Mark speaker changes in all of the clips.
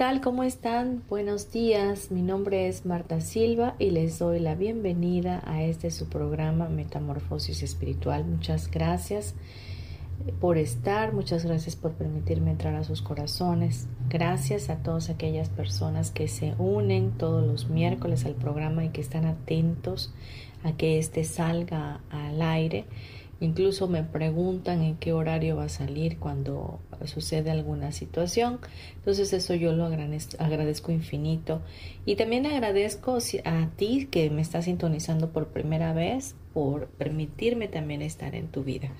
Speaker 1: Tal? ¿Cómo están? Buenos días. Mi nombre es Marta Silva y les doy la bienvenida a este su programa Metamorfosis Espiritual. Muchas gracias por estar, muchas gracias por permitirme entrar a sus corazones. Gracias a todas aquellas personas que se unen todos los miércoles al programa y que están atentos a que éste salga al aire. Incluso me preguntan en qué horario va a salir cuando sucede alguna situación. Entonces eso yo lo agradezco infinito. Y también agradezco a ti que me estás sintonizando por primera vez por permitirme también estar en tu vida.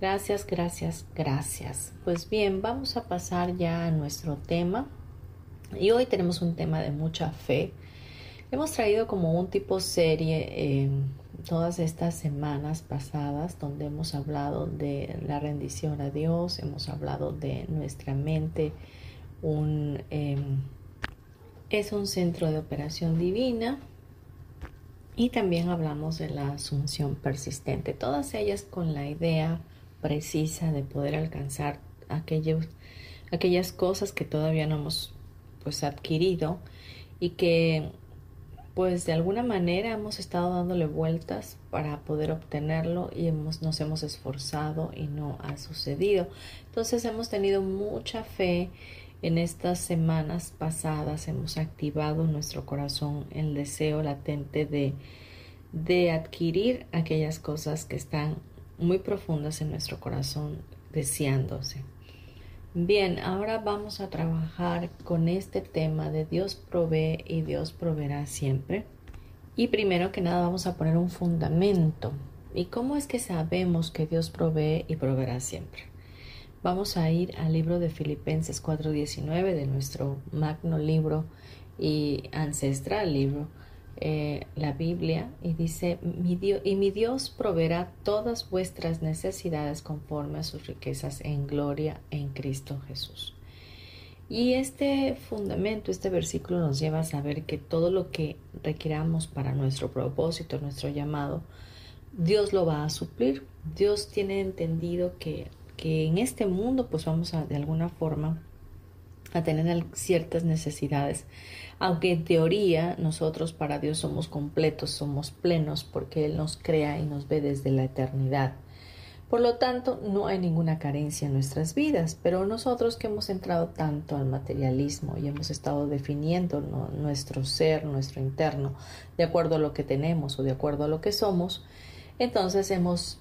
Speaker 1: Gracias, gracias, gracias. Pues bien, vamos a pasar ya a nuestro tema. Y hoy tenemos un tema de mucha fe. Hemos traído como un tipo serie. Eh, todas estas semanas pasadas donde hemos hablado de la rendición a Dios, hemos hablado de nuestra mente, un, em, es un centro de operación divina y también hablamos de la asunción persistente, todas ellas con la idea precisa de poder alcanzar aquellos, aquellas cosas que todavía no hemos pues adquirido y que pues de alguna manera hemos estado dándole vueltas para poder obtenerlo y hemos, nos hemos esforzado y no ha sucedido. Entonces hemos tenido mucha fe en estas semanas pasadas, hemos activado en nuestro corazón el deseo latente de, de adquirir aquellas cosas que están muy profundas en nuestro corazón deseándose. Bien, ahora vamos a trabajar con este tema de Dios provee y Dios proveerá siempre. Y primero que nada vamos a poner un fundamento. ¿Y cómo es que sabemos que Dios provee y proveerá siempre? Vamos a ir al libro de Filipenses 4:19 de nuestro magno libro y ancestral libro eh, la Biblia y dice, mi Dios, y mi Dios proveerá todas vuestras necesidades conforme a sus riquezas en gloria en Cristo Jesús. Y este fundamento, este versículo nos lleva a saber que todo lo que requiramos para nuestro propósito, nuestro llamado, Dios lo va a suplir. Dios tiene entendido que, que en este mundo pues vamos a de alguna forma a tener ciertas necesidades, aunque en teoría nosotros para Dios somos completos, somos plenos, porque Él nos crea y nos ve desde la eternidad. Por lo tanto, no hay ninguna carencia en nuestras vidas, pero nosotros que hemos entrado tanto al materialismo y hemos estado definiendo nuestro ser, nuestro interno, de acuerdo a lo que tenemos o de acuerdo a lo que somos, entonces hemos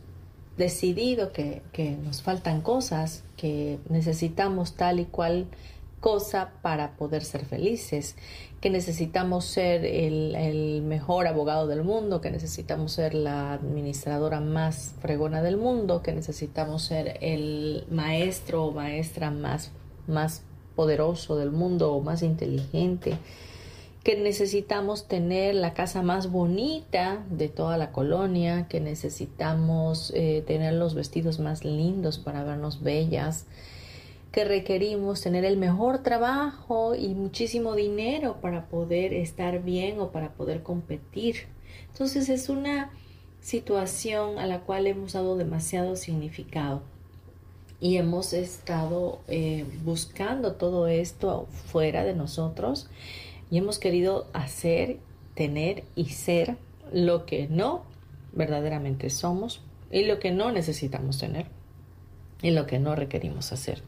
Speaker 1: decidido que, que nos faltan cosas, que necesitamos tal y cual cosa para poder ser felices, que necesitamos ser el, mejor abogado del mundo, que necesitamos ser la administradora más fregona del mundo, que necesitamos ser el maestro o maestra más, más poderoso del mundo o más inteligente, que necesitamos tener la casa más bonita de toda la colonia, que necesitamos eh, tener los vestidos más lindos para vernos bellas, que requerimos tener el mejor trabajo y muchísimo dinero para poder estar bien o para poder competir. Entonces es una situación a la cual hemos dado demasiado significado y hemos estado eh, buscando todo esto fuera de nosotros y hemos querido hacer, tener y ser lo que no verdaderamente somos y lo que no necesitamos tener y lo que no requerimos hacer.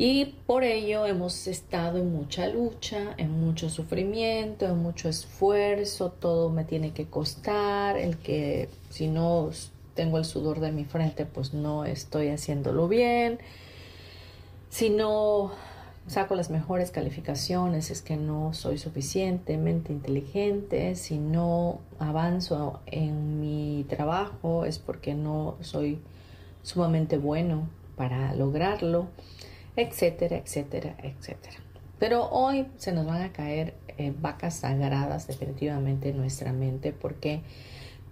Speaker 1: Y por ello hemos estado en mucha lucha, en mucho sufrimiento, en mucho esfuerzo, todo me tiene que costar, el que si no tengo el sudor de mi frente, pues no estoy haciéndolo bien. Si no saco las mejores calificaciones es que no soy suficientemente inteligente, si no avanzo en mi trabajo es porque no soy sumamente bueno para lograrlo etcétera, etcétera, etcétera. Pero hoy se nos van a caer eh, vacas sagradas definitivamente en nuestra mente porque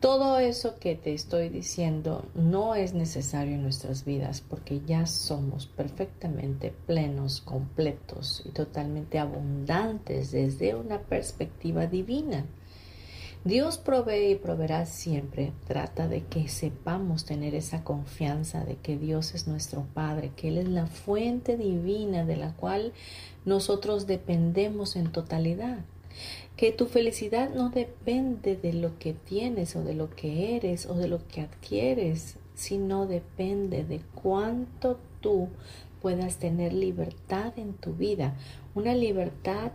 Speaker 1: todo eso que te estoy diciendo no es necesario en nuestras vidas porque ya somos perfectamente plenos, completos y totalmente abundantes desde una perspectiva divina. Dios provee y proveerá siempre. Trata de que sepamos tener esa confianza de que Dios es nuestro Padre, que Él es la fuente divina de la cual nosotros dependemos en totalidad. Que tu felicidad no depende de lo que tienes o de lo que eres o de lo que adquieres, sino depende de cuánto tú puedas tener libertad en tu vida, una libertad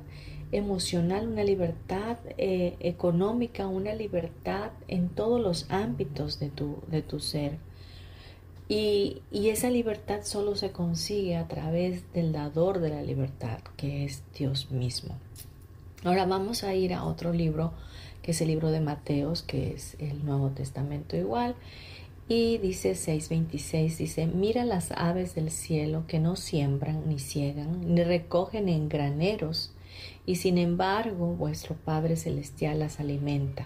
Speaker 1: emocional, una libertad eh, económica, una libertad en todos los ámbitos de tu, de tu ser. Y, y, esa libertad solo se consigue a través del dador de la libertad, que es Dios mismo. Ahora vamos a ir a otro libro, que es el libro de Mateos, que es el Nuevo Testamento igual. Y dice 6.26, dice, mira las aves del cielo que no siembran, ni ciegan, ni recogen en graneros, y sin embargo vuestro Padre Celestial las alimenta.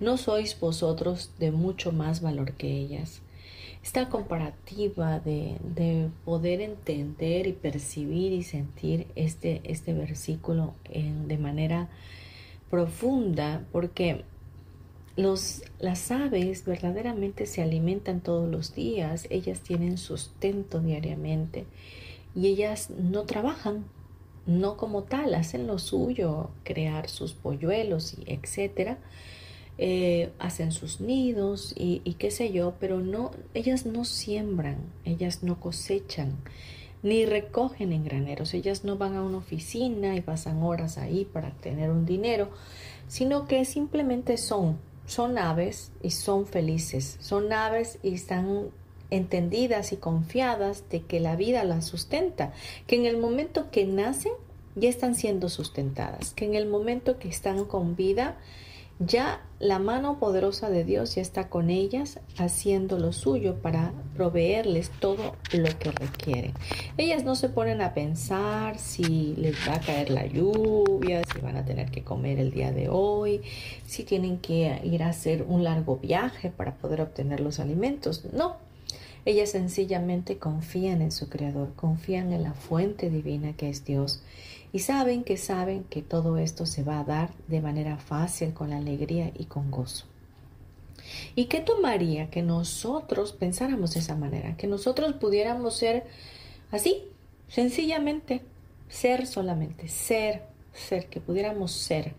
Speaker 1: ¿No sois vosotros de mucho más valor que ellas? Esta comparativa de, de poder entender y percibir y sentir este, este versículo en, de manera profunda, porque los, las aves verdaderamente se alimentan todos los días, ellas tienen sustento diariamente y ellas no trabajan, no como tal, hacen lo suyo, crear sus polluelos y etcétera, eh, hacen sus nidos y, qué sé yo, pero no, ellas no siembran, ellas no cosechan, ni recogen en graneros, ellas no van a una oficina y pasan horas ahí para tener un dinero, sino que simplemente son, son aves y son felices, son aves y están entendidas y confiadas de que la vida las sustenta, que en el momento que nacen ya están siendo sustentadas, que en el momento que están con vida, ya la mano poderosa de Dios ya está con ellas haciendo lo suyo para proveerles todo lo que requieren. Ellas no se ponen a pensar si les va a caer la lluvia, si van a tener que comer el día de hoy, si tienen que ir a hacer un largo viaje para poder obtener los alimentos. No, ellas sencillamente confían en su Creador, confían en la fuente divina que es Dios y saben que saben que todo esto se va a dar de manera fácil, con alegría y con gozo. ¿Y qué tomaría que nosotros pensáramos de esa manera? Que nosotros pudiéramos ser así, sencillamente, ser solamente, ser, ser, que pudiéramos ser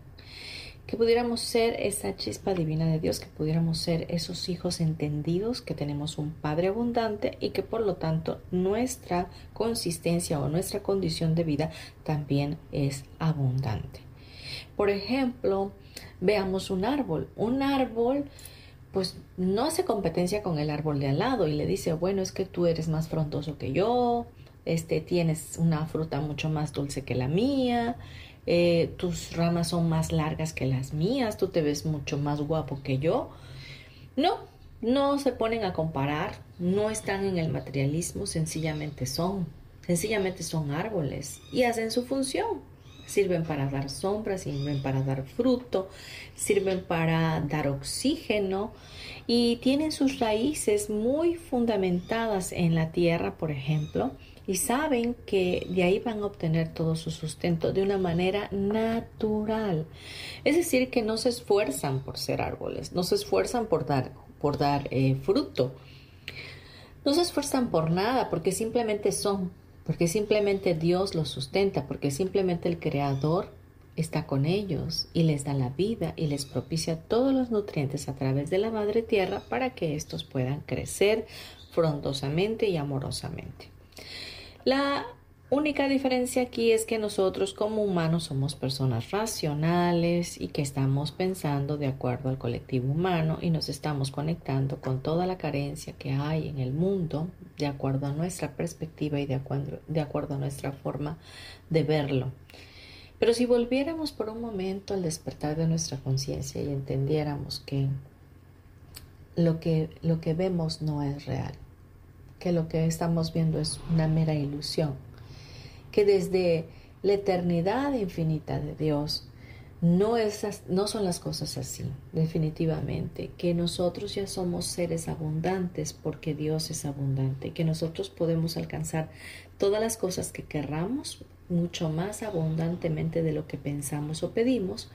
Speaker 1: que pudiéramos ser esa chispa divina de Dios, que pudiéramos ser esos hijos entendidos, que tenemos un Padre abundante y que por lo tanto nuestra consistencia o nuestra condición de vida también es abundante. Por ejemplo, veamos un árbol. Un árbol pues no hace competencia con el árbol de al lado y le dice, bueno, es que tú eres más frondoso que yo, este, tienes una fruta mucho más dulce que la mía, eh, tus ramas son más largas que las mías, tú te ves mucho más guapo que yo. No, no se ponen a comparar, no están en el materialismo, sencillamente son, sencillamente son árboles y hacen su función. Sirven para dar sombra, sirven para dar fruto, sirven para dar oxígeno y tienen sus raíces muy fundamentadas en la tierra, por ejemplo, y saben que de ahí van a obtener todo su sustento de una manera natural. Es decir, que no se esfuerzan por ser árboles, no se esfuerzan por dar, por dar eh, fruto. No se esfuerzan por nada porque simplemente son, porque simplemente Dios los sustenta, porque simplemente el Creador está con ellos y les da la vida y les propicia todos los nutrientes a través de la madre tierra para que estos puedan crecer frondosamente y amorosamente. La única diferencia aquí es que nosotros como humanos somos personas racionales y que estamos pensando de acuerdo al colectivo humano y nos estamos conectando con toda la carencia que hay en el mundo de acuerdo a nuestra perspectiva y de acuerdo, a nuestra forma de verlo. Pero si volviéramos por un momento al despertar de nuestra conciencia y entendiéramos que lo, que lo que vemos no es real, que lo que estamos viendo es una mera ilusión, que desde la eternidad infinita de Dios no, no son las cosas así, definitivamente, que nosotros ya somos seres abundantes porque Dios es abundante, que nosotros podemos alcanzar todas las cosas que querramos mucho más abundantemente de lo que pensamos o pedimos,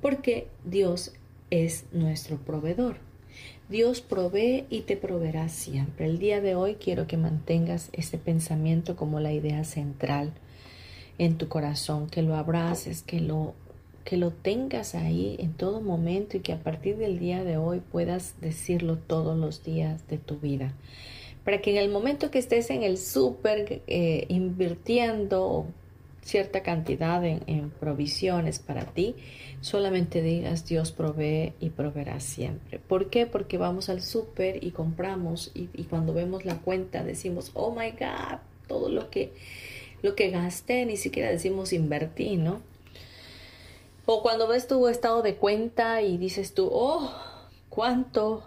Speaker 1: porque Dios es nuestro proveedor. Dios provee y te proveerá siempre. El día de hoy quiero que mantengas ese pensamiento como la idea central en tu corazón, que lo abraces, que lo que lo tengas ahí en todo momento y que a partir del día de hoy puedas decirlo todos los días de tu vida. Para que en el momento que estés en el súper eh, invirtiendo cierta cantidad en, provisiones para ti, solamente digas Dios provee y proveerá siempre. ¿Por qué? Porque vamos al súper y compramos y, cuando vemos la cuenta decimos, oh my God, todo lo que lo que gasté, ni siquiera decimos invertí, ¿no? O cuando ves tu estado de cuenta y dices tú, oh, ¿cuánto,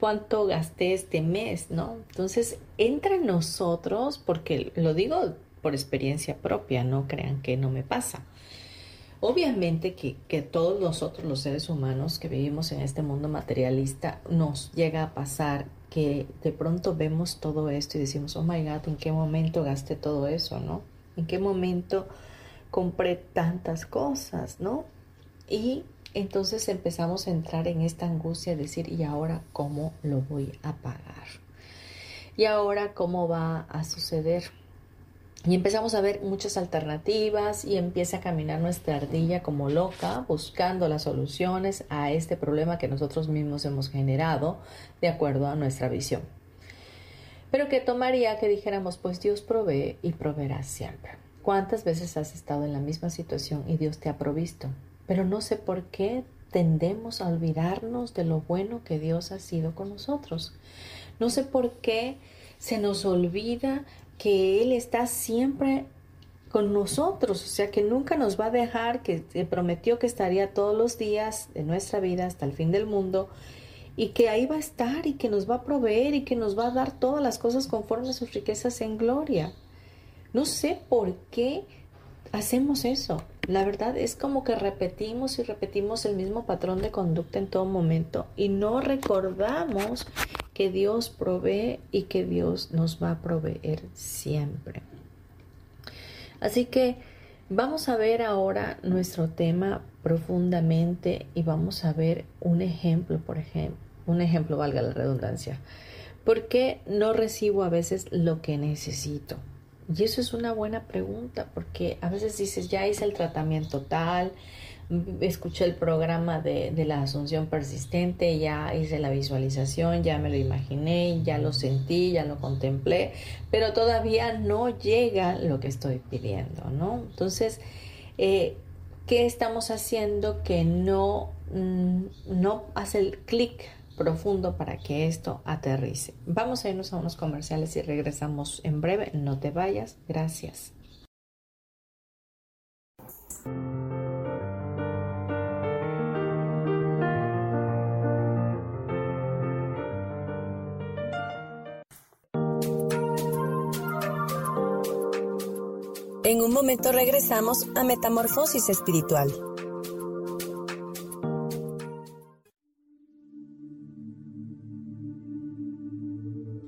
Speaker 1: cuánto gasté este mes, ¿no? Entonces, entra en nosotros, porque lo digo por experiencia propia, no crean que no me pasa. Obviamente que, que, todos nosotros los seres humanos que vivimos en este mundo materialista nos llega a pasar que de pronto vemos todo esto y decimos, oh my God, ¿en qué momento gasté todo eso, no? ¿En qué momento compré tantas cosas, no? Y entonces empezamos a entrar en esta angustia de decir, ¿y ahora cómo lo voy a pagar? ¿Y ahora cómo va a suceder? Y empezamos a ver muchas alternativas y empieza a caminar nuestra ardilla como loca buscando las soluciones a este problema que nosotros mismos hemos generado de acuerdo a nuestra visión. Pero que tomaría que dijéramos, pues Dios provee y proveerá siempre. ¿Cuántas veces has estado en la misma situación y Dios te ha provisto? Pero no sé por qué tendemos a olvidarnos de lo bueno que Dios ha sido con nosotros. No sé por qué se nos olvida que Él está siempre con nosotros, o sea que nunca nos va a dejar, que prometió que estaría todos los días de nuestra vida hasta el fin del mundo y que ahí va a estar y que nos va a proveer y que nos va a dar todas las cosas conforme a sus riquezas en gloria. No sé por qué hacemos eso. La verdad es como que repetimos y repetimos el mismo patrón de conducta en todo momento y no recordamos que Dios provee y que Dios nos va a proveer siempre. Así que vamos a ver ahora nuestro tema profundamente y vamos a ver un ejemplo, por ejemplo un ejemplo, valga la redundancia. ¿Por qué no recibo a veces lo que necesito? Y eso es una buena pregunta, porque a veces dices, ya hice el tratamiento tal, escuché el programa de, de, la asunción persistente, ya hice la visualización, ya me lo imaginé, ya lo sentí, ya lo contemplé, pero todavía no llega lo que estoy pidiendo, ¿no? Entonces, eh, ¿qué estamos haciendo que no, mm, no hace el clic profundo para que esto aterrice. Vamos a irnos a unos comerciales y regresamos en breve. No te vayas. Gracias.
Speaker 2: En un momento regresamos a Metamorfosis Espiritual.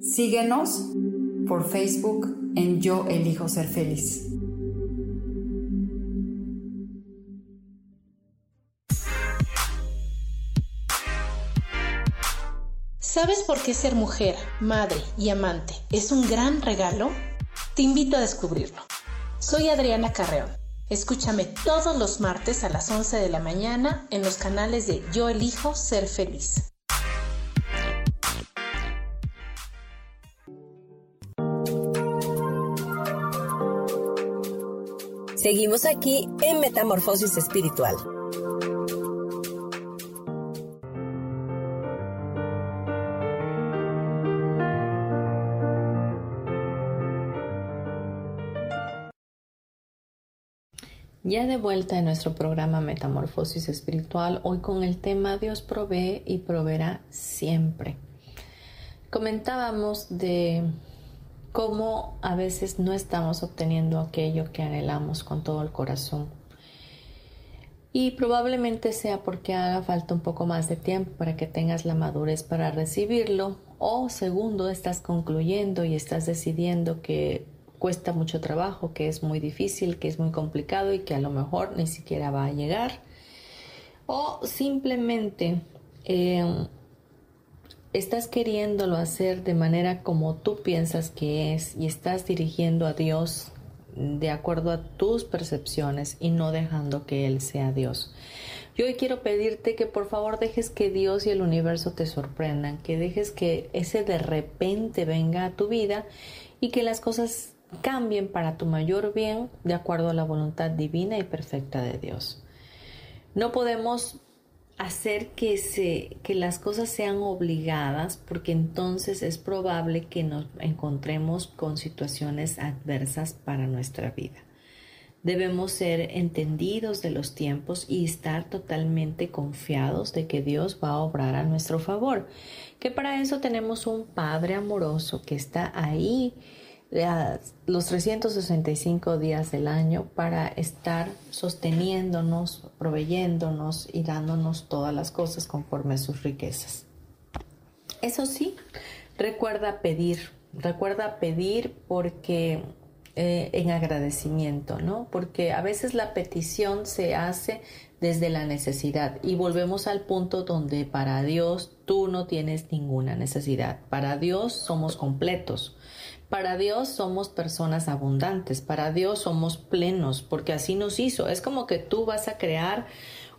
Speaker 3: Síguenos por Facebook en Yo Elijo Ser Feliz.
Speaker 4: ¿Sabes por qué ser mujer, madre y amante es un gran regalo? Te invito a descubrirlo. Soy Adriana Carreón. Escúchame todos los martes a las 11 de la mañana en los canales de Yo Elijo Ser Feliz.
Speaker 2: Seguimos aquí en Metamorfosis Espiritual.
Speaker 1: Ya de vuelta en nuestro programa Metamorfosis Espiritual, hoy con el tema Dios provee y proveerá siempre. Comentábamos de cómo a veces no estamos obteniendo aquello que anhelamos con todo el corazón. Y probablemente sea porque haga falta un poco más de tiempo para que tengas la madurez para recibirlo. O segundo, estás concluyendo y estás decidiendo que cuesta mucho trabajo, que es muy difícil, que es muy complicado y que a lo mejor ni siquiera va a llegar. O simplemente eh, estás queriéndolo hacer de manera como tú piensas que es y estás dirigiendo a Dios de acuerdo a tus percepciones y no dejando que Él sea Dios. Yo hoy quiero pedirte que por favor dejes que Dios y el universo te sorprendan, que dejes que ese de repente venga a tu vida y que las cosas cambien para tu mayor bien de acuerdo a la voluntad divina y perfecta de Dios. No podemos hacer que, se, que las cosas sean obligadas porque entonces es probable que nos encontremos con situaciones adversas para nuestra vida. Debemos ser entendidos de los tiempos y estar totalmente confiados de que Dios va a obrar a nuestro favor, que para eso tenemos un Padre amoroso que está ahí los 365 días del año para estar sosteniéndonos, proveyéndonos y dándonos todas las cosas conforme a sus riquezas. Eso sí, recuerda pedir, recuerda pedir porque eh, en agradecimiento, ¿no? Porque a veces la petición se hace desde la necesidad y volvemos al punto donde para Dios tú no tienes ninguna necesidad. Para Dios somos completos. Para Dios somos personas abundantes, para Dios somos plenos, porque así nos hizo. Es como que tú vas a crear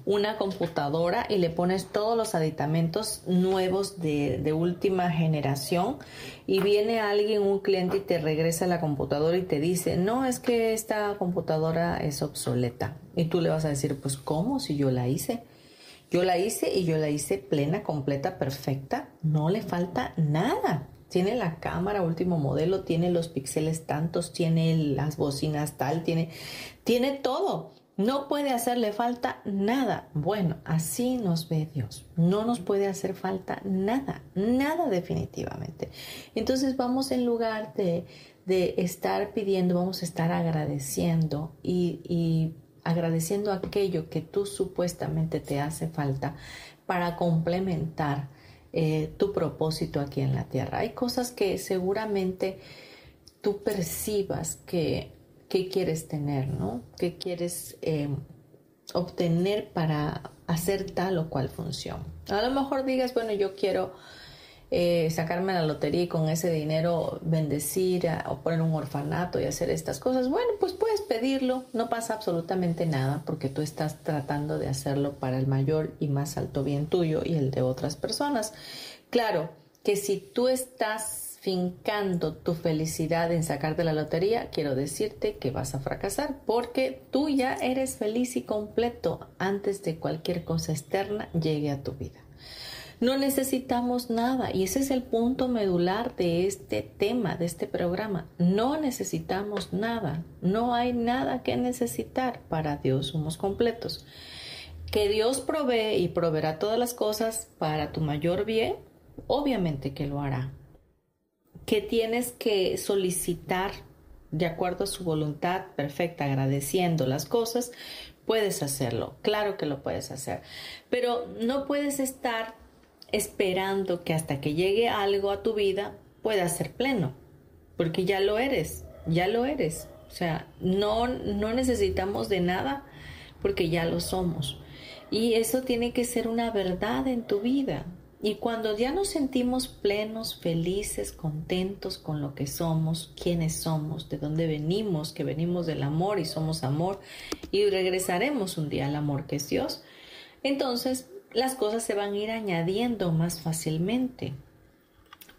Speaker 1: una computadora y le pones todos los aditamentos nuevos de, última generación y viene alguien, un cliente y te regresa la computadora y te dice, no, es que esta computadora es obsoleta. Y tú le vas a decir, pues ¿cómo? Si yo la hice. Yo la hice y yo la hice plena, completa, perfecta. No le falta nada tiene la cámara último modelo, tiene los píxeles tantos, tiene las bocinas tal, tiene, tiene todo. No puede hacerle falta nada. Bueno, así nos ve Dios. No nos puede hacer falta nada, nada definitivamente. Entonces vamos en lugar de, de estar pidiendo, vamos a estar agradeciendo y, y agradeciendo aquello que tú supuestamente te hace falta para complementar eh, tu propósito aquí en la tierra. Hay cosas que seguramente tú percibas que, quieres tener, ¿no? Que quieres eh, obtener para hacer tal o cual función. A lo mejor digas, bueno, yo quiero eh, sacarme la lotería y con ese dinero bendecir o poner un orfanato y hacer estas cosas, bueno, pues puedes pedirlo, no pasa absolutamente nada porque tú estás tratando de hacerlo para el mayor y más alto bien tuyo y el de otras personas. Claro que si tú estás fincando tu felicidad en sacarte la lotería, quiero decirte que vas a fracasar porque tú ya eres feliz y completo antes de cualquier cosa externa llegue a tu vida. No necesitamos nada y ese es el punto medular de este tema, de este programa. No necesitamos nada, no hay nada que necesitar. Para Dios somos completos. Que Dios provee y proveerá todas las cosas para tu mayor bien, obviamente que lo hará. Que tienes que solicitar de acuerdo a su voluntad perfecta, agradeciendo las cosas, puedes hacerlo, claro que lo puedes hacer, pero no puedes estar esperando que hasta que llegue algo a tu vida pueda ser pleno, porque ya lo eres, ya lo eres. O sea, no, no necesitamos de nada porque ya lo somos. Y eso tiene que ser una verdad en tu vida. Y cuando ya nos sentimos plenos, felices, contentos con lo que somos, quiénes somos, de dónde venimos, que venimos del amor y somos amor y regresaremos un día al amor que es Dios, entonces las cosas se van a ir añadiendo más fácilmente.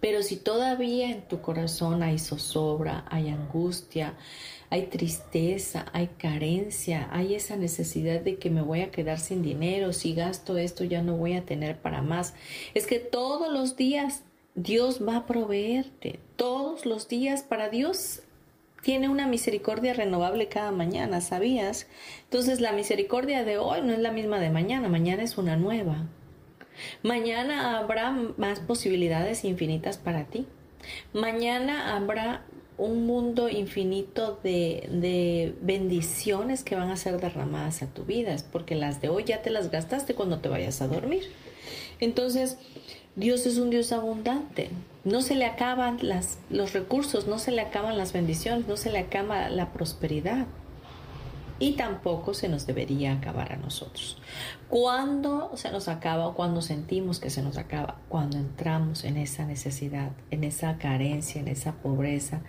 Speaker 1: Pero si todavía en tu corazón hay zozobra, hay angustia, hay tristeza, hay carencia, hay esa necesidad de que me voy a quedar sin dinero, si gasto esto ya no voy a tener para más. Es que todos los días Dios va a proveerte, todos los días para Dios tiene una misericordia renovable cada mañana, ¿sabías? Entonces la misericordia de hoy no es la misma de mañana, mañana es una nueva. Mañana habrá más posibilidades infinitas para ti. Mañana habrá un mundo infinito de, de, bendiciones que van a ser derramadas a tu vida, porque las de hoy ya te las gastaste cuando te vayas a dormir. Entonces, Dios es un Dios abundante. No se le acaban las, los recursos, no se le acaban las bendiciones, no se le acaba la prosperidad y tampoco se nos debería acabar a nosotros. ¿Cuándo se nos acaba o cuando sentimos que se nos acaba? Cuando entramos en esa necesidad, en esa carencia, en esa pobreza,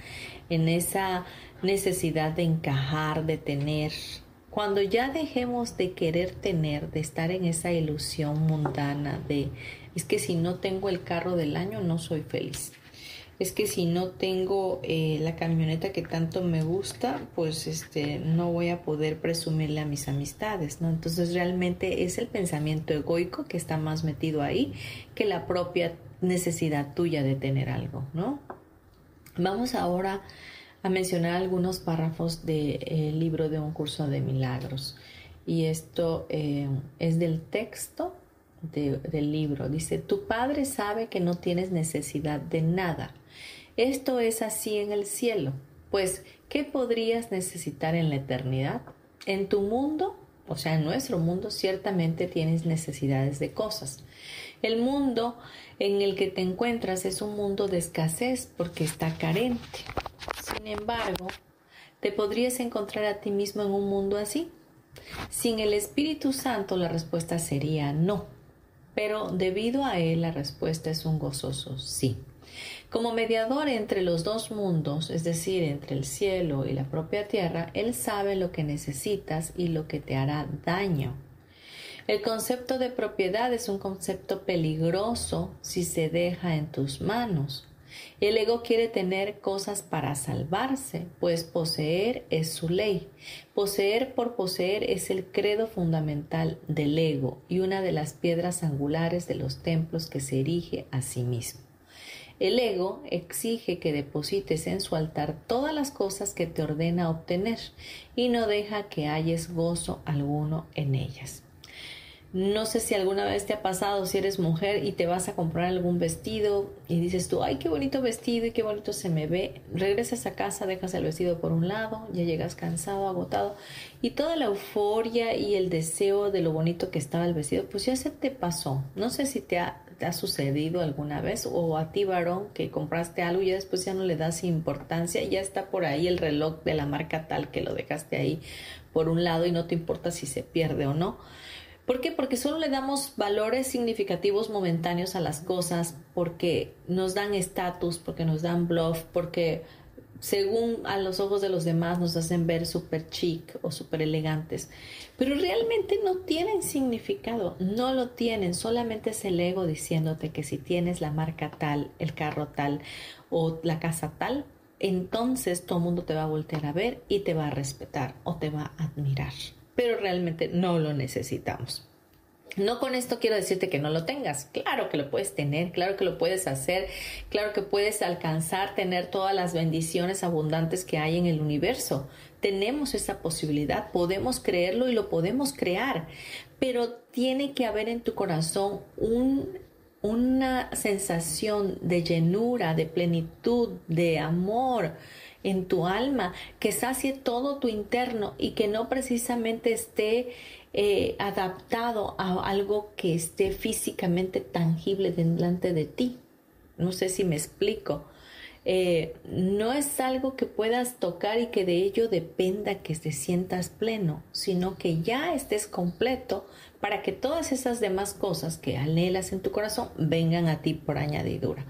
Speaker 1: en esa necesidad de encajar, de tener. Cuando ya dejemos de querer tener, de estar en esa ilusión mundana de, es que si no tengo el carro del año no soy feliz es que si no tengo eh, la camioneta que tanto me gusta, pues este no voy a poder presumirle a mis amistades, ¿no? Entonces realmente es el pensamiento egoico que está más metido ahí que la propia necesidad tuya de tener algo, ¿no? Vamos ahora a mencionar algunos párrafos del eh, libro de un curso de milagros. Y esto eh, es del texto del libro. Dice, tu padre sabe que no tienes necesidad de nada esto es así en el cielo, pues ¿qué podrías necesitar en la eternidad? En tu mundo, o sea, en nuestro mundo, ciertamente tienes necesidades de cosas. El mundo en el que te encuentras es un mundo de escasez porque está carente. Sin embargo, ¿te podrías encontrar a ti mismo en un mundo así? Sin el Espíritu Santo la respuesta sería no, pero debido a él la respuesta es un gozoso sí. Como mediador entre los dos mundos, es decir, entre el cielo y la propia tierra, Él sabe lo que necesitas y lo que te hará daño. El concepto de propiedad es un concepto peligroso si se deja en tus manos. El ego quiere tener cosas para salvarse, pues poseer es su ley. Poseer por poseer es el credo fundamental del ego y una de las piedras angulares de los templos que se erige a sí mismo. El ego exige que deposites en su altar todas las cosas que te ordena obtener y no deja que hayas gozo alguno en ellas. No sé si alguna vez te ha pasado si eres mujer y te vas a comprar algún vestido y dices tú, ay, qué bonito vestido y qué bonito se me ve. Regresas a casa, dejas el vestido por un lado, ya llegas cansado, agotado y toda la euforia y el deseo de lo bonito que estaba el vestido, pues ya se te pasó. No sé si te ha ¿Te ha sucedido alguna vez? O a ti, varón, que compraste algo y ya después ya no le das importancia, ya está por ahí el reloj de la marca tal que lo dejaste ahí por un lado y no te importa si se pierde o no. ¿Por qué? Porque solo le damos valores significativos momentáneos a las cosas, porque nos dan estatus, porque nos dan bluff, porque según a los ojos de los demás nos hacen ver súper chic o súper elegantes, pero realmente no tienen significado, no lo tienen, solamente es el ego diciéndote que si tienes la marca tal, el carro tal o la casa tal, entonces todo el mundo te va a voltear a ver y te va a respetar o te va a admirar, pero realmente no lo necesitamos. No con esto quiero decirte que no lo tengas. Claro que lo puedes tener, claro que lo puedes hacer, claro que puedes alcanzar, tener todas las bendiciones abundantes que hay en el universo. Tenemos esa posibilidad, podemos creerlo y lo podemos crear, pero tiene que haber en tu corazón una sensación de llenura, de plenitud, de amor, en tu alma, que sacie todo tu interno y que no precisamente esté eh, adaptado a algo que esté físicamente tangible delante de ti. No sé si me explico. eh, no es algo que puedas tocar y que de ello dependa que te sientas pleno, sino que ya estés completo para que todas esas demás cosas que anhelas en tu corazón vengan a ti por añadidura.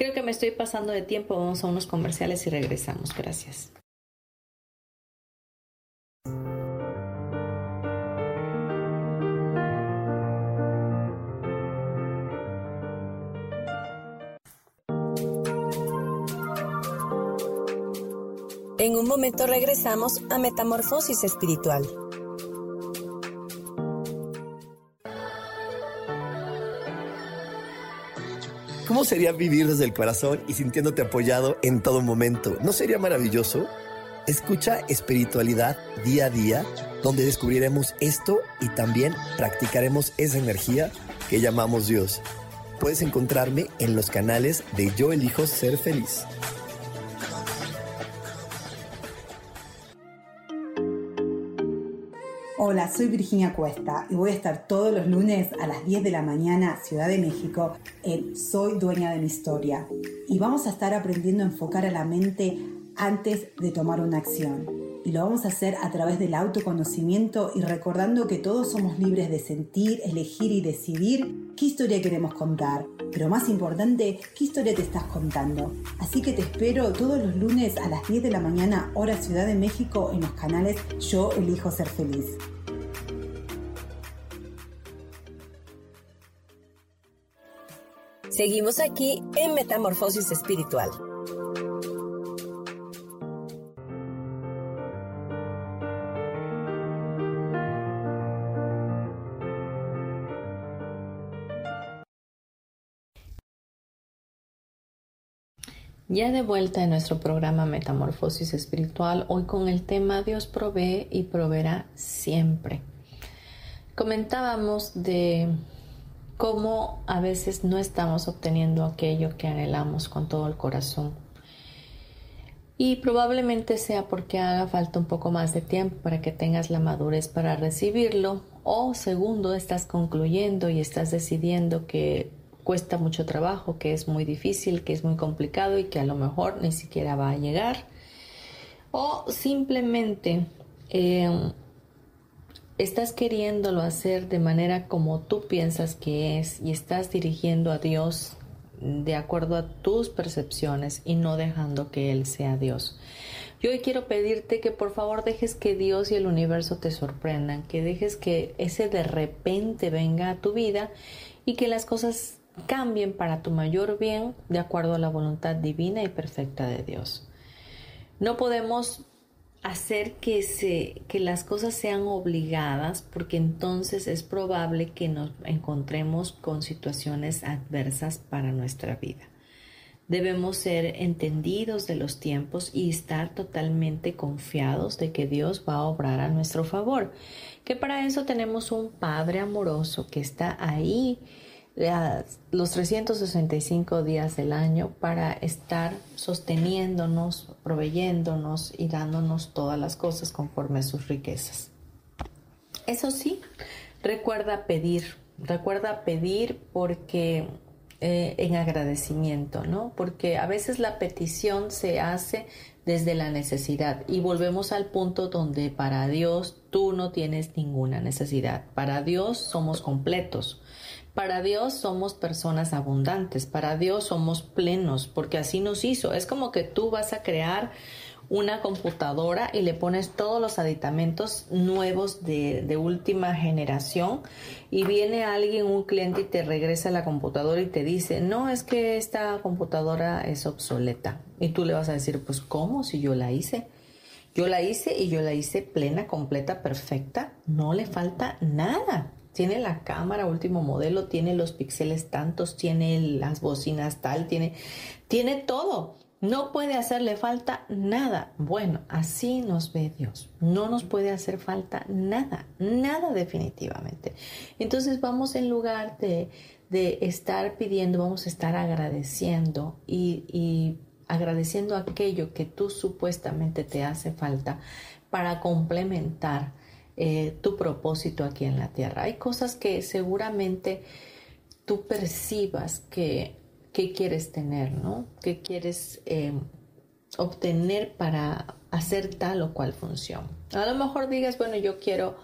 Speaker 1: Creo que me estoy pasando de tiempo, vamos a unos comerciales y regresamos. Gracias.
Speaker 2: En un momento regresamos a Metamorfosis Espiritual.
Speaker 5: ¿Cómo sería vivir desde el corazón y sintiéndote apoyado en todo momento? ¿No sería maravilloso? Escucha espiritualidad día a día, donde descubriremos esto y también practicaremos esa energía que llamamos Dios. Puedes encontrarme en los canales de Yo elijo ser feliz.
Speaker 6: Hola, soy Virginia Cuesta y voy a estar todos los lunes a las 10 de la mañana, Ciudad de México, en Soy Dueña de mi Historia. Y vamos a estar aprendiendo a enfocar a la mente antes de tomar una acción. Y lo vamos a hacer a través del autoconocimiento y recordando que todos somos libres de sentir, elegir y decidir qué historia queremos contar. Pero más importante, qué historia te estás contando. Así que te espero todos los lunes a las 10 de la mañana, hora Ciudad de México, en los canales Yo Elijo Ser Feliz.
Speaker 2: Seguimos aquí en Metamorfosis Espiritual.
Speaker 1: Ya de vuelta en nuestro programa Metamorfosis Espiritual, hoy con el tema Dios provee y proveerá siempre. Comentábamos de cómo a veces no estamos obteniendo aquello que anhelamos con todo el corazón. Y probablemente sea porque haga falta un poco más de tiempo para que tengas la madurez para recibirlo. O segundo, estás concluyendo y estás decidiendo que cuesta mucho trabajo, que es muy difícil, que es muy complicado y que a lo mejor ni siquiera va a llegar. O simplemente eh, estás queriéndolo hacer de manera como tú piensas que es y estás dirigiendo a Dios de acuerdo a tus percepciones y no dejando que Él sea Dios. Yo hoy quiero pedirte que por favor dejes que Dios y el universo te sorprendan, que dejes que ese de repente venga a tu vida y que las cosas cambien para tu mayor bien de acuerdo a la voluntad divina y perfecta de Dios. No podemos hacer que, se, que las cosas sean obligadas porque entonces es probable que nos encontremos con situaciones adversas para nuestra vida. Debemos ser entendidos de los tiempos y estar totalmente confiados de que Dios va a obrar a nuestro favor, que para eso tenemos un Padre amoroso que está ahí los 365 días del año para estar sosteniéndonos, proveyéndonos y dándonos todas las cosas conforme a sus riquezas. Eso sí, recuerda pedir, recuerda pedir porque eh, en agradecimiento, ¿no? Porque a veces la petición se hace desde la necesidad y volvemos al punto donde para Dios tú no tienes ninguna necesidad. Para Dios somos completos. Para Dios somos personas abundantes, para Dios somos plenos, porque así nos hizo. Es como que tú vas a crear una computadora y le pones todos los aditamentos nuevos de, de, última generación y viene alguien, un cliente y te regresa la computadora y te dice, no, es que esta computadora es obsoleta. Y tú le vas a decir, pues ¿cómo? Si yo la hice. Yo la hice y yo la hice plena, completa, perfecta. No le falta nada tiene la cámara último modelo, tiene los píxeles tantos, tiene las bocinas tal, tiene, tiene todo. No puede hacerle falta nada. Bueno, así nos ve Dios. No nos puede hacer falta nada, nada definitivamente. Entonces vamos en lugar de, de estar pidiendo, vamos a estar agradeciendo y, y agradeciendo aquello que tú supuestamente te hace falta para complementar eh, tu propósito aquí en la tierra. Hay cosas que seguramente tú percibas que qué quieres tener, ¿no? ¿Qué quieres eh, obtener para hacer tal o cual función? A lo mejor digas, bueno, yo quiero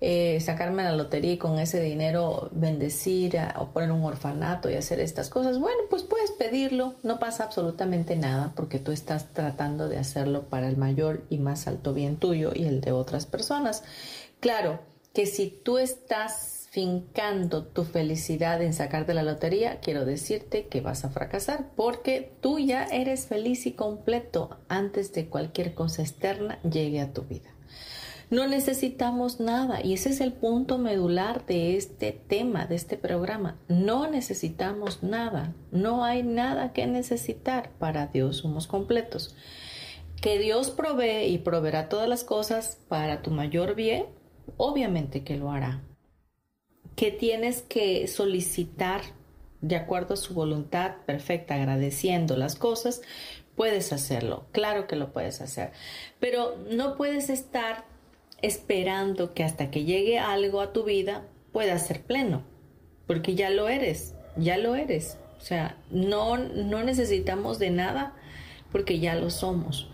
Speaker 1: eh, sacarme la lotería y con ese dinero bendecir o poner un orfanato y hacer estas cosas. Bueno, pues puedes pedirlo, no pasa absolutamente nada porque tú estás tratando de hacerlo para el mayor y más alto bien tuyo y el de otras personas. Claro que si tú estás fincando tu felicidad en sacarte la lotería, quiero decirte que vas a fracasar porque tú ya eres feliz y completo antes de cualquier cosa externa llegue a tu vida. No necesitamos nada y ese es el punto medular de este tema, de este programa. No necesitamos nada, no hay nada que necesitar. Para Dios somos completos. Que Dios provee y proveerá todas las cosas para tu mayor bien, obviamente que lo hará que tienes que solicitar de acuerdo a su voluntad perfecta, agradeciendo las cosas, puedes hacerlo. Claro que lo puedes hacer. Pero no puedes estar esperando que hasta que llegue algo a tu vida pueda ser pleno, porque ya lo eres, ya lo eres. O sea, no, no necesitamos de nada porque ya lo somos.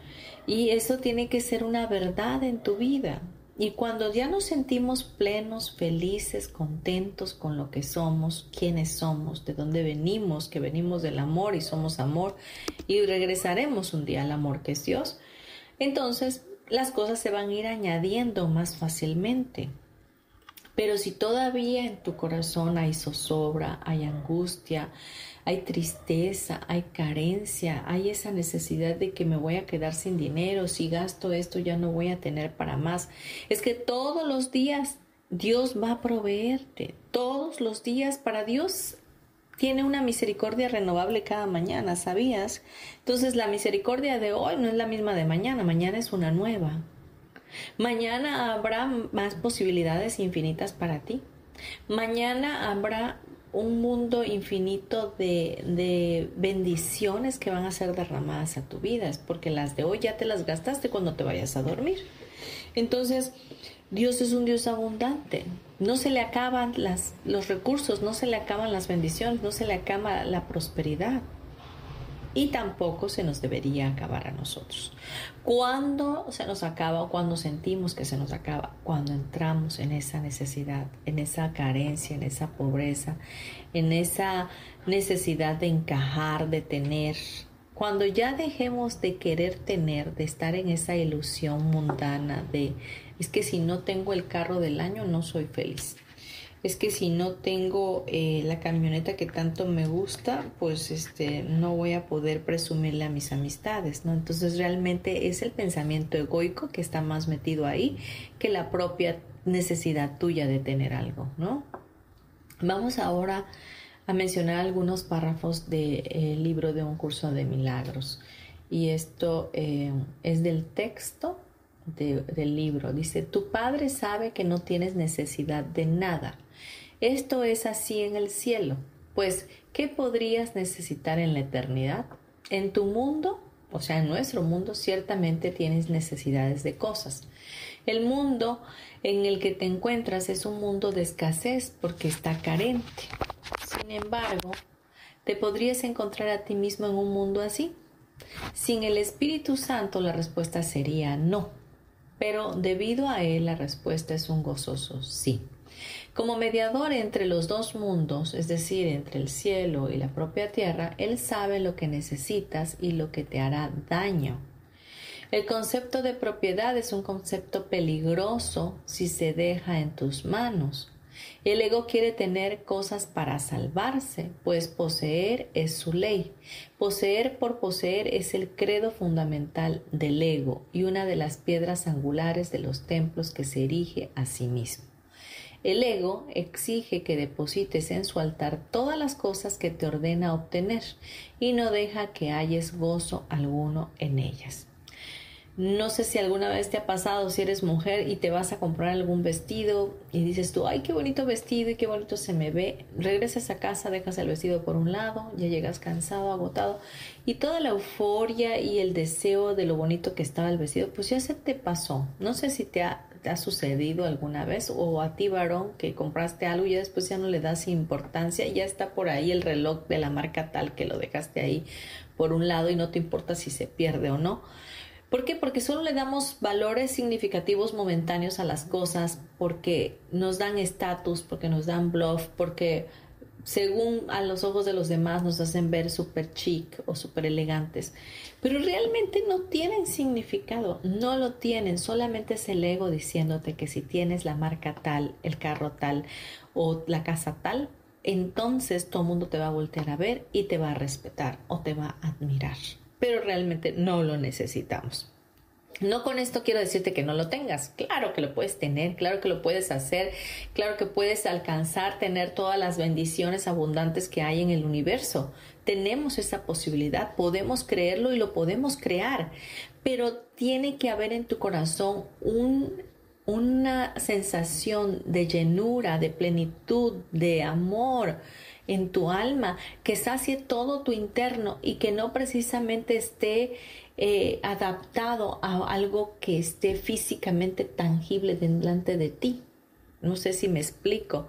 Speaker 1: Y eso tiene que ser una verdad en tu vida. Y cuando ya nos sentimos plenos, felices, contentos con lo que somos, quiénes somos, de dónde venimos, que venimos del amor y somos amor y regresaremos un día al amor que es Dios, entonces las cosas se van a ir añadiendo más fácilmente. Pero si todavía en tu corazón hay zozobra, hay angustia, hay tristeza, hay carencia, hay esa necesidad de que me voy a quedar sin dinero, si gasto esto ya no voy a tener para más. Es que todos los días Dios va a proveerte, todos los días para Dios tiene una misericordia renovable cada mañana, ¿sabías? Entonces la misericordia de hoy no es la misma de mañana, mañana es una nueva. Mañana habrá más posibilidades infinitas para ti. Mañana habrá un mundo infinito de, bendiciones que van a ser derramadas a tu vida, porque las de hoy ya te las gastaste cuando te vayas a dormir. Entonces, Dios es un Dios abundante. No se le acaban los recursos, no se le acaban las bendiciones, no se le acaba la prosperidad y tampoco se nos debería acabar a nosotros. Cuando se nos acaba o cuando sentimos que se nos acaba, cuando entramos en esa necesidad, en esa carencia, en esa pobreza, en esa necesidad de encajar, de tener, cuando ya dejemos de querer tener, de estar en esa ilusión mundana de es que si no tengo el carro del año no soy feliz es que si no tengo eh, la camioneta que tanto me gusta, pues este, no voy a poder presumirle a mis amistades, ¿no? Entonces realmente es el pensamiento egoico que está más metido ahí que la propia necesidad tuya de tener algo, ¿no? Vamos ahora a mencionar algunos párrafos del eh, libro de un curso de milagros. Y esto eh, es del texto del libro. Dice, tu padre sabe que no tienes necesidad de nada esto es así en el cielo, pues ¿qué podrías necesitar en la eternidad? En tu mundo, o sea, en nuestro mundo, ciertamente tienes necesidades de cosas. El mundo en el que te encuentras es un mundo de escasez porque está carente. Sin embargo, ¿te podrías encontrar a ti mismo en un mundo así? Sin el Espíritu Santo la respuesta sería no, pero debido a él la respuesta es un gozoso sí. Como mediador entre los dos mundos, es decir, entre el cielo y la propia tierra, Él sabe lo que necesitas y lo que te hará daño. El concepto de propiedad es un concepto peligroso si se deja en tus manos. El ego quiere tener cosas para salvarse, pues poseer es su ley. Poseer por poseer es el credo fundamental del ego y una de las piedras angulares de los templos que se erige a sí mismo. El ego exige que deposites en su altar todas las cosas que te ordena obtener y no deja que hayas gozo alguno en ellas. No sé si alguna vez te ha pasado si eres mujer y te vas a comprar algún vestido y dices tú, ay, qué bonito vestido y qué bonito se me ve. Regresas a casa, dejas el vestido por un lado, ya llegas cansado, agotado y toda la euforia y el deseo de lo bonito que estaba el vestido, pues ya se te pasó. No sé si te ha ¿Te ha sucedido alguna vez? O a ti, varón, que compraste algo y después ya no le das importancia, ya está por ahí el reloj de la marca tal que lo dejaste ahí por un lado y no te importa si se pierde o no. ¿Por qué? Porque solo le damos valores significativos momentáneos a las cosas, porque nos dan estatus, porque nos dan bluff, porque según a los ojos de los demás nos hacen ver súper chic o súper elegantes. Pero realmente no tienen significado, no lo tienen, solamente es el ego diciéndote que si tienes la marca tal, el carro tal o la casa tal, entonces todo el mundo te va a voltear a ver y te va a respetar o te va a admirar pero realmente no lo necesitamos. No con esto quiero decirte que no lo tengas. Claro que lo puedes tener, claro que lo puedes hacer, claro que puedes alcanzar, tener todas las bendiciones abundantes que hay en el universo. Tenemos esa posibilidad, podemos creerlo y lo podemos crear, pero tiene que haber en tu corazón una sensación de llenura, de plenitud, de amor, en tu alma, que sacie todo tu interno y que no precisamente esté eh, adaptado a algo que esté físicamente tangible delante de ti. No sé si me explico.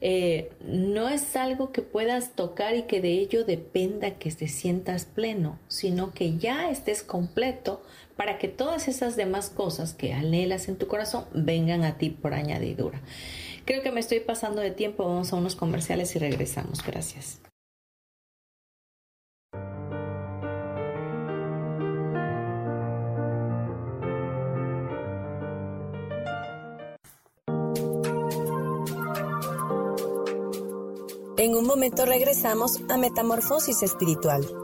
Speaker 1: Eh, no es algo que puedas tocar y que de ello dependa que te sientas pleno, sino que ya estés completo para que todas esas demás cosas que anhelas en tu corazón vengan a ti por añadidura. Creo que me estoy pasando de tiempo. Vamos a unos comerciales y regresamos. Gracias.
Speaker 2: En un momento regresamos a Metamorfosis Espiritual.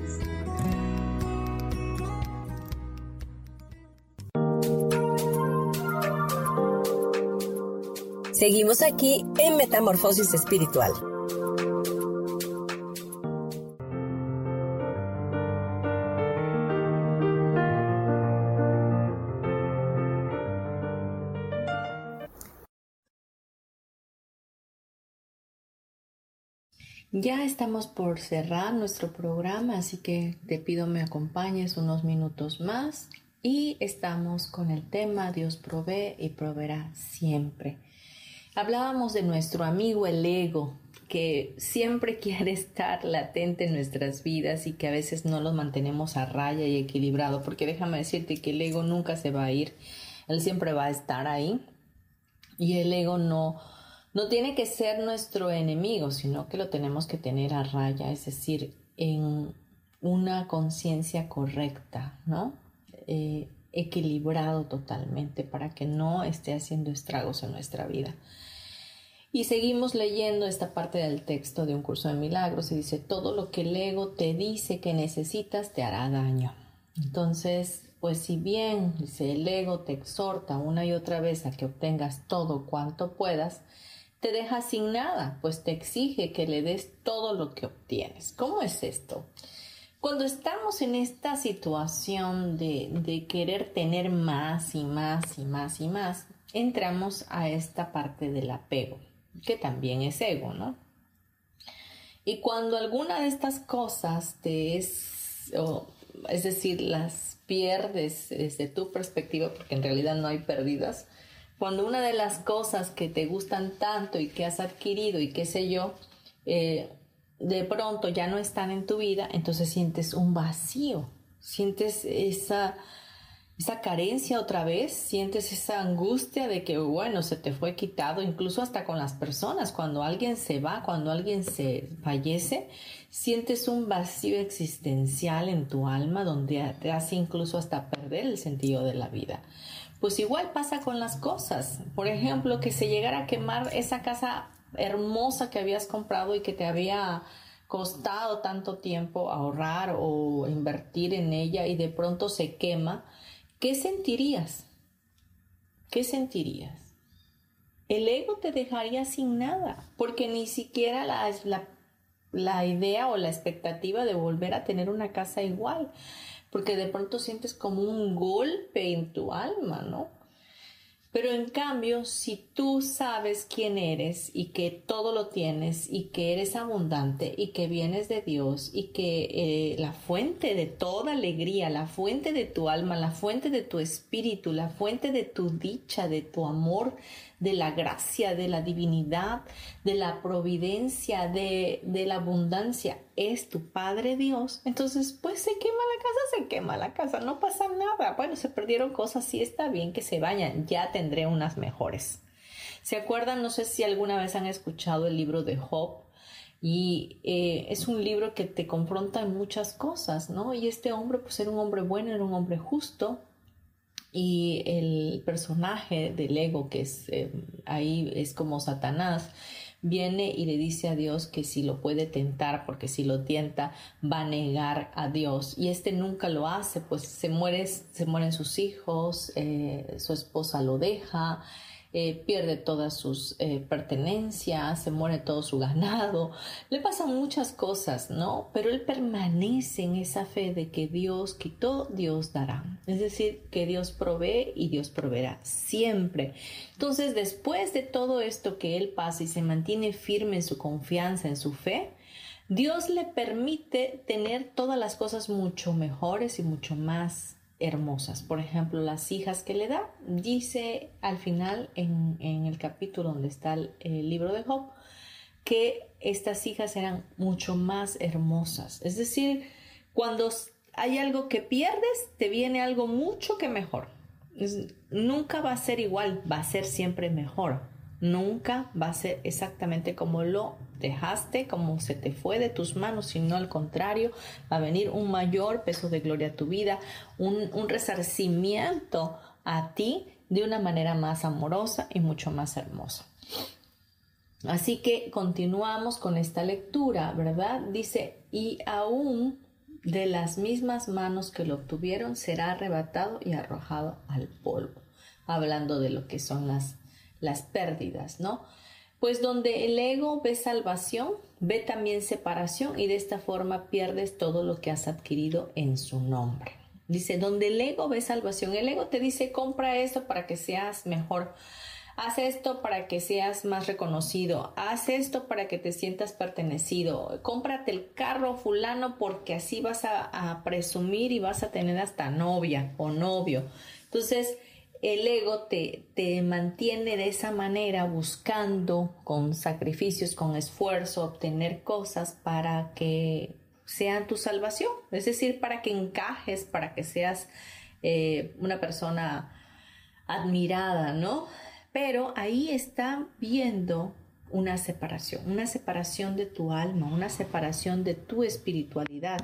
Speaker 2: Seguimos aquí en Metamorfosis Espiritual.
Speaker 1: Ya estamos por cerrar nuestro programa, así que te pido me acompañes unos minutos más y estamos con el tema Dios provee y proveerá siempre. Hablábamos de nuestro amigo el ego, que siempre quiere estar latente en nuestras vidas y que a veces no lo mantenemos a raya y equilibrado, porque déjame decirte que el ego nunca se va a ir, él siempre va a estar ahí y el ego no, no tiene que ser nuestro enemigo, sino que lo tenemos que tener a raya, es decir, en una conciencia correcta, ¿no? Eh, equilibrado totalmente para que no esté haciendo estragos en nuestra vida. Y seguimos leyendo esta parte del texto de un curso de milagros y dice, todo lo que el ego te dice que necesitas te hará daño. Entonces, pues si bien dice, el ego te exhorta una y otra vez a que obtengas todo cuanto puedas, te deja sin nada, pues te exige que le des todo lo que obtienes. ¿Cómo es esto? Cuando estamos en esta situación de, querer tener más y más y más y más, entramos a esta parte del apego que también es ego, ¿no? Y cuando alguna de estas cosas te es, es decir, las pierdes desde tu perspectiva, porque en realidad no hay pérdidas, cuando una de las cosas que te gustan tanto y que has adquirido y qué sé yo, eh, de pronto ya no están en tu vida, entonces sientes un vacío, sientes esa esa carencia otra vez, sientes esa angustia de que, bueno, se te fue quitado, incluso hasta con las personas, cuando alguien se va, cuando alguien se fallece, sientes un vacío existencial en tu alma donde te hace incluso hasta perder el sentido de la vida. Pues igual pasa con las cosas. Por ejemplo, que se llegara a quemar esa casa hermosa que habías comprado y que te había costado tanto tiempo ahorrar o invertir en ella y de pronto se quema ¿qué sentirías? ¿qué sentirías? El ego te dejaría sin nada, porque ni siquiera la, la, la idea o la expectativa de volver a tener una casa igual, porque de pronto sientes como un golpe en tu alma, ¿no? Pero en cambio, si tú sabes quién eres y que todo lo tienes y que eres abundante y que vienes de Dios y que eh, la fuente de toda alegría, la fuente de tu alma, la fuente de tu espíritu, la fuente de tu dicha, de tu amor, de la gracia, de la divinidad, de la providencia, de, de la abundancia, es tu Padre Dios, entonces pues se quema la casa, se quema la casa, no pasa nada. Bueno, se perdieron cosas, sí está bien que se vayan, ya tendré unas mejores. ¿Se acuerdan? No sé si alguna vez han escuchado el libro de Job. Y eh, es un libro que te confronta en muchas cosas, ¿no? Y este hombre, pues era un hombre bueno, era un hombre justo, y el personaje del ego que es eh, ahí es como Satanás viene y le dice a Dios que si lo puede tentar porque si lo tienta va a negar a Dios. Y este nunca lo hace pues se muere se mueren sus hijos eh, su esposa lo deja eh, pierde todas sus eh, pertenencias, se muere todo su ganado, le pasan muchas cosas, ¿no? Pero él permanece en esa fe de que Dios quitó, Dios dará. Es decir, que Dios provee y Dios proveerá siempre. Entonces, después de todo esto que él pasa y se mantiene firme en su confianza, en su fe, Dios le permite tener todas las cosas mucho mejores y mucho más hermosas. Por ejemplo, las hijas que le da, dice al final en, el capítulo donde está el, libro de Job, que estas hijas eran mucho más hermosas. Es decir, cuando hay algo que pierdes, te viene algo mucho que mejor. nunca va a ser igual, va a ser siempre mejor. Nunca va a ser exactamente como lo dejaste, como se te fue de tus manos, sino al contrario, va a venir un mayor peso de gloria a tu vida, un, un resarcimiento a ti de una manera más amorosa y mucho más hermosa. Así que continuamos con esta lectura, ¿verdad? Dice, y aún de las mismas manos que lo obtuvieron será arrebatado y arrojado al polvo, hablando de lo que son las las pérdidas, ¿no? Pues donde el ego ve salvación, ve también separación y de esta forma pierdes todo lo que has adquirido en su nombre. Dice, donde el ego ve salvación, el ego te dice, compra esto para que seas mejor, haz esto para que seas más reconocido, haz esto para que te sientas pertenecido, cómprate el carro fulano porque así vas a, presumir y vas a tener hasta novia o novio. Entonces, el ego te, te mantiene de esa manera buscando con sacrificios, con esfuerzo, obtener cosas para que sean tu salvación, es decir, para que encajes, para que seas eh, una persona admirada, ¿no? Pero ahí está viendo una separación, una separación de tu alma, una separación de tu espiritualidad.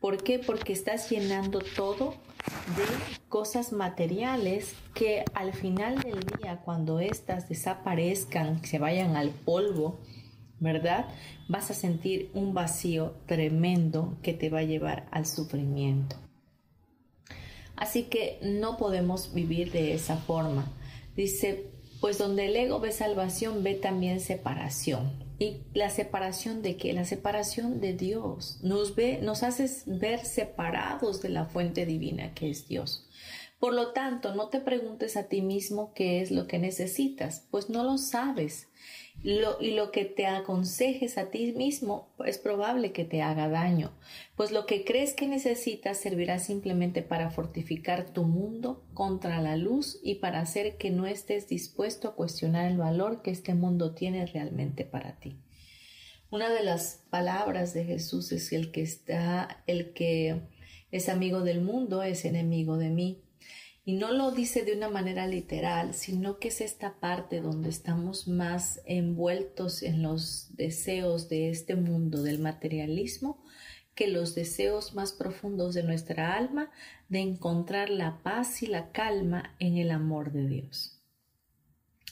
Speaker 1: ¿Por qué? Porque estás llenando todo de cosas materiales que al final del día, cuando éstas desaparezcan, se vayan al polvo, ¿verdad? Vas a sentir un vacío tremendo que te va a llevar al sufrimiento. Así que no podemos vivir de esa forma. Dice, pues donde el ego ve salvación, ve también separación. Y la separación de qué? La separación de Dios. Nos ve, nos hace ver separados de la fuente divina que es Dios. Por lo tanto, no te preguntes a ti mismo qué es lo que necesitas, pues no lo sabes. Y lo que te aconsejes a ti mismo es probable que te haga daño, pues lo que crees que necesitas servirá simplemente para fortificar tu mundo contra la luz y para hacer que no estés dispuesto a cuestionar el valor que este mundo tiene realmente para ti. Una de las palabras de Jesús es el que está, el que es amigo del mundo es enemigo de mí. Y no lo dice de una manera literal, sino que es esta parte donde estamos más envueltos en los deseos de este mundo, del materialismo, que los deseos más profundos de nuestra alma de encontrar la paz y la calma en el amor de Dios.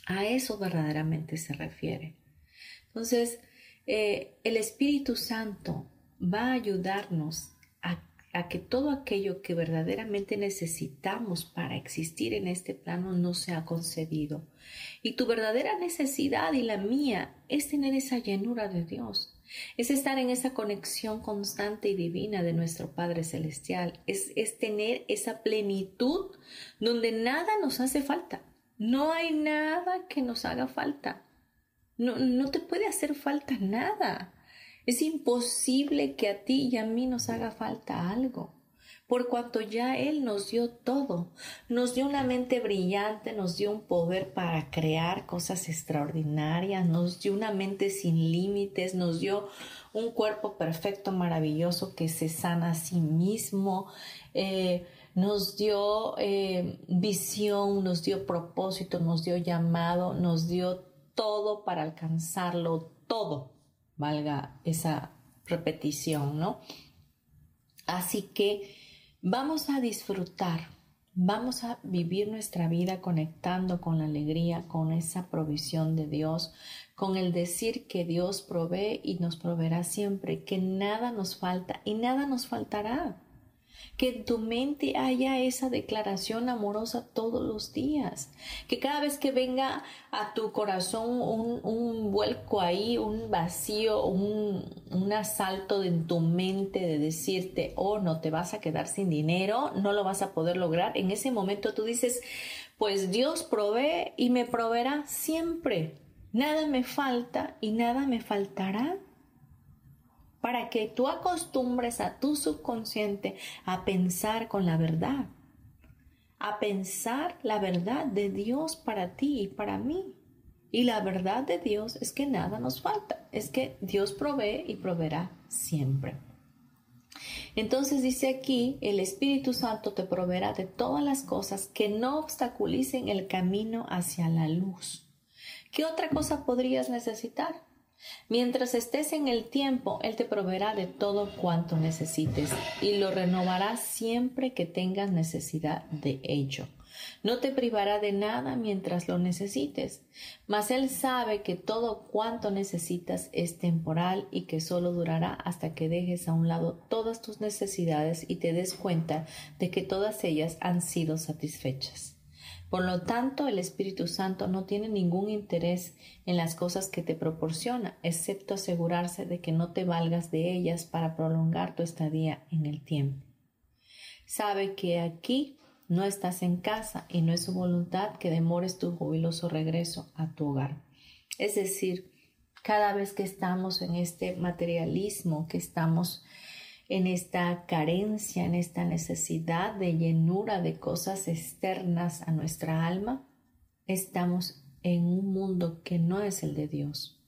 Speaker 1: A eso verdaderamente se refiere. Entonces, eh, el Espíritu Santo va a ayudarnos a que todo aquello que verdaderamente necesitamos para existir en este plano no se ha concedido. Y tu verdadera necesidad y la mía es tener esa llenura de Dios, es estar en esa conexión constante y divina de nuestro Padre Celestial, es, es tener esa plenitud donde nada nos hace falta. No hay nada que nos haga falta. No, no te puede hacer falta nada. Es imposible que a ti y a mí nos haga falta algo, por cuanto ya Él nos dio todo, nos dio una mente brillante, nos dio un poder para crear cosas extraordinarias, nos dio una mente sin límites, nos dio un cuerpo perfecto, maravilloso, que se sana a sí mismo, eh, nos dio eh, visión, nos dio propósito, nos dio llamado, nos dio todo para alcanzarlo, todo valga esa repetición, ¿no? Así que vamos a disfrutar, vamos a vivir nuestra vida conectando con la alegría, con esa provisión de Dios, con el decir que Dios provee y nos proveerá siempre, que nada nos falta y nada nos faltará que en tu mente haya esa declaración amorosa todos los días, que cada vez que venga a tu corazón un, vuelco ahí, un vacío, un, un asalto en tu mente de decirte, oh, no te vas a quedar sin dinero, no lo vas a poder lograr, en ese momento tú dices, pues Dios provee y me proveerá siempre. Nada me falta y nada me faltará para que tú acostumbres a tu subconsciente a pensar con la verdad, a pensar la verdad de Dios para ti y para mí. Y la verdad de Dios es que nada nos falta, es que Dios provee y proveerá siempre. Entonces dice aquí, el Espíritu Santo te proveerá de todas las cosas que no obstaculicen el camino hacia la luz. ¿Qué otra cosa podrías necesitar? Mientras estés en el tiempo, Él te proveerá de todo cuanto necesites y lo renovará siempre que tengas necesidad de ello. No te privará de nada mientras lo necesites, mas Él sabe que todo cuanto necesitas es temporal y que solo durará hasta que dejes a un lado todas tus necesidades y te des cuenta de que todas ellas han sido satisfechas. Por lo tanto, el Espíritu Santo no tiene ningún interés en las cosas que te proporciona, excepto asegurarse de que no te valgas de ellas para prolongar tu estadía en el tiempo. Sabe que aquí no estás en casa y no es su voluntad que demores tu jubiloso regreso a tu hogar. Es decir, cada vez que estamos en este materialismo, que estamos en esta carencia, en esta necesidad de llenura de cosas externas a nuestra alma, estamos en un mundo que no es el de Dios.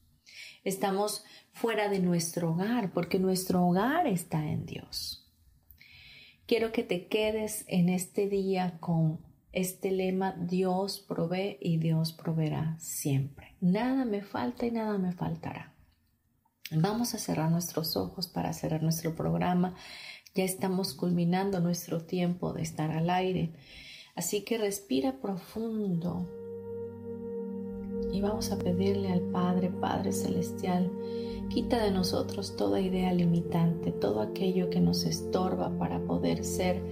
Speaker 1: Estamos fuera de nuestro hogar porque nuestro hogar está en Dios. Quiero que te quedes en este día con este lema Dios provee y Dios proveerá siempre. Nada me falta y nada me faltará. Vamos a cerrar nuestros ojos para cerrar nuestro programa. Ya estamos culminando nuestro tiempo de estar al aire. Así que respira profundo y vamos a pedirle al Padre, Padre Celestial, quita de nosotros toda idea limitante, todo aquello que nos estorba para poder ser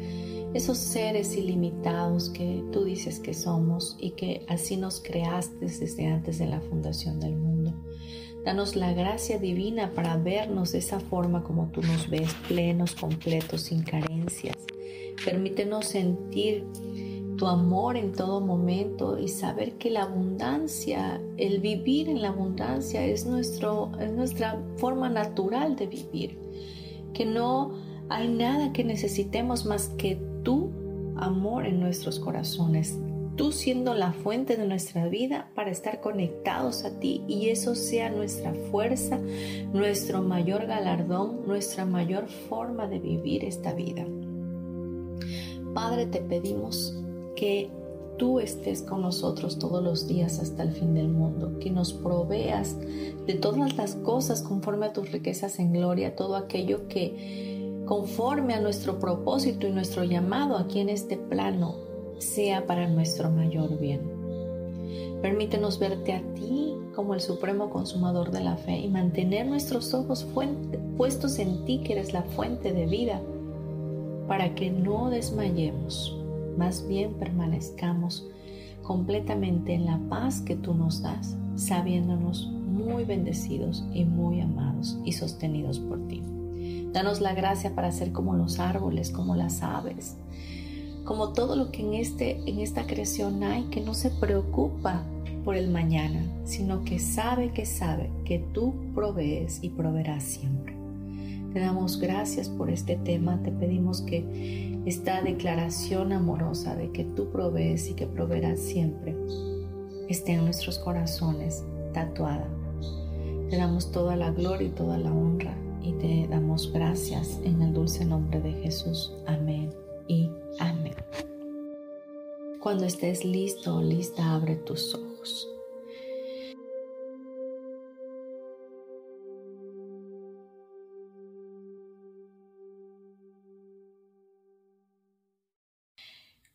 Speaker 1: esos seres ilimitados que tú dices que somos y que así nos creaste desde antes de la fundación del mundo. Danos la gracia divina para vernos de esa forma como tú nos ves, plenos, completos, sin carencias. Permítenos sentir tu amor en todo momento y saber que la abundancia, el vivir en la abundancia es, nuestro, es nuestra forma natural de vivir. Que no hay nada que necesitemos más que tu amor en nuestros corazones tú siendo la fuente de nuestra vida para estar conectados a ti y eso sea nuestra fuerza, nuestro mayor galardón, nuestra mayor forma de vivir esta vida. Padre, te pedimos que tú estés con nosotros todos los días hasta el fin del mundo, que nos proveas de todas las cosas conforme a tus riquezas en gloria, todo aquello que conforme a nuestro propósito y nuestro llamado aquí en este plano sea para nuestro mayor bien. Permítenos verte a ti como el supremo consumador de la fe y mantener nuestros ojos puestos en ti que eres la fuente de vida. para que no desmayemos, más bien permanezcamos completamente en la paz que tú nos das, sabiéndonos muy bendecidos y muy amados y sostenidos por ti. Danos la gracia para ser como los árboles, como las aves, como todo lo que en, este, en esta creación hay que no se preocupa por el mañana, sino que sabe que sabe que tú provees y proveerás siempre. Te damos gracias por este tema, te pedimos que esta declaración amorosa de que tú provees y que proveerás siempre esté en nuestros corazones tatuada. Te damos toda la gloria y toda la honra y te damos gracias en el dulce nombre de Jesús. Amén. Cuando estés listo o lista, abre tus ojos.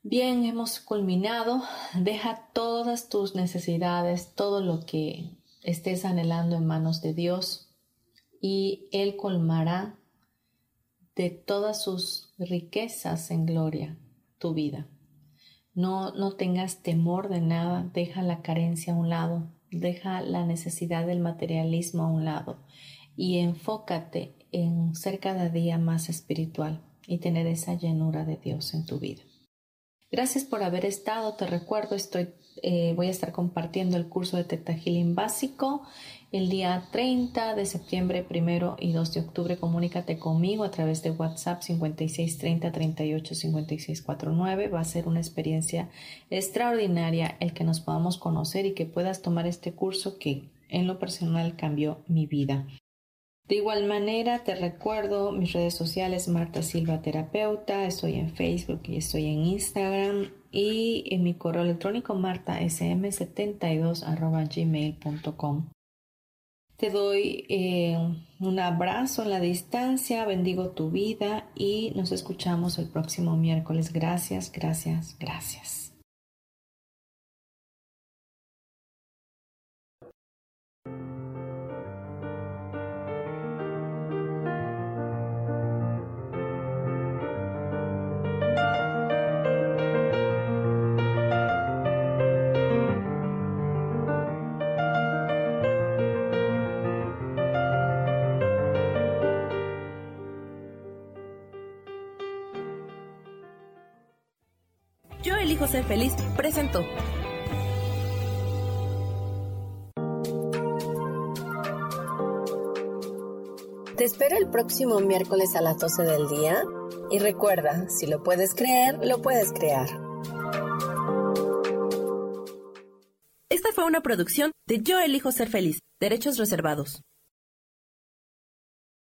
Speaker 1: Bien, hemos culminado. Deja todas tus necesidades, todo lo que estés anhelando en manos de Dios y Él colmará de todas sus riquezas en gloria tu vida. No, no tengas temor de nada, deja la carencia a un lado, deja la necesidad del materialismo a un lado y enfócate en ser cada día más espiritual y tener esa llenura de Dios en tu vida. Gracias por haber estado. Te recuerdo, estoy, eh, voy a estar compartiendo el curso de Teta básico el día 30 de septiembre, primero y 2 de octubre. Comunícate conmigo a través de WhatsApp 5630 38 5649. Va a ser una experiencia extraordinaria el que nos podamos conocer y que puedas tomar este curso que en lo personal cambió mi vida. De igual manera, te recuerdo mis redes sociales, Marta Silva Terapeuta, estoy en Facebook y estoy en Instagram y en mi correo electrónico martasm72 gmail.com. Te doy eh, un abrazo en la distancia, bendigo tu vida y nos escuchamos el próximo miércoles. Gracias, gracias, gracias.
Speaker 7: Ser feliz presentó.
Speaker 2: Te espero el próximo miércoles a las 12 del día y recuerda, si lo puedes creer, lo puedes crear.
Speaker 7: Esta fue una producción de Yo elijo ser feliz, derechos reservados.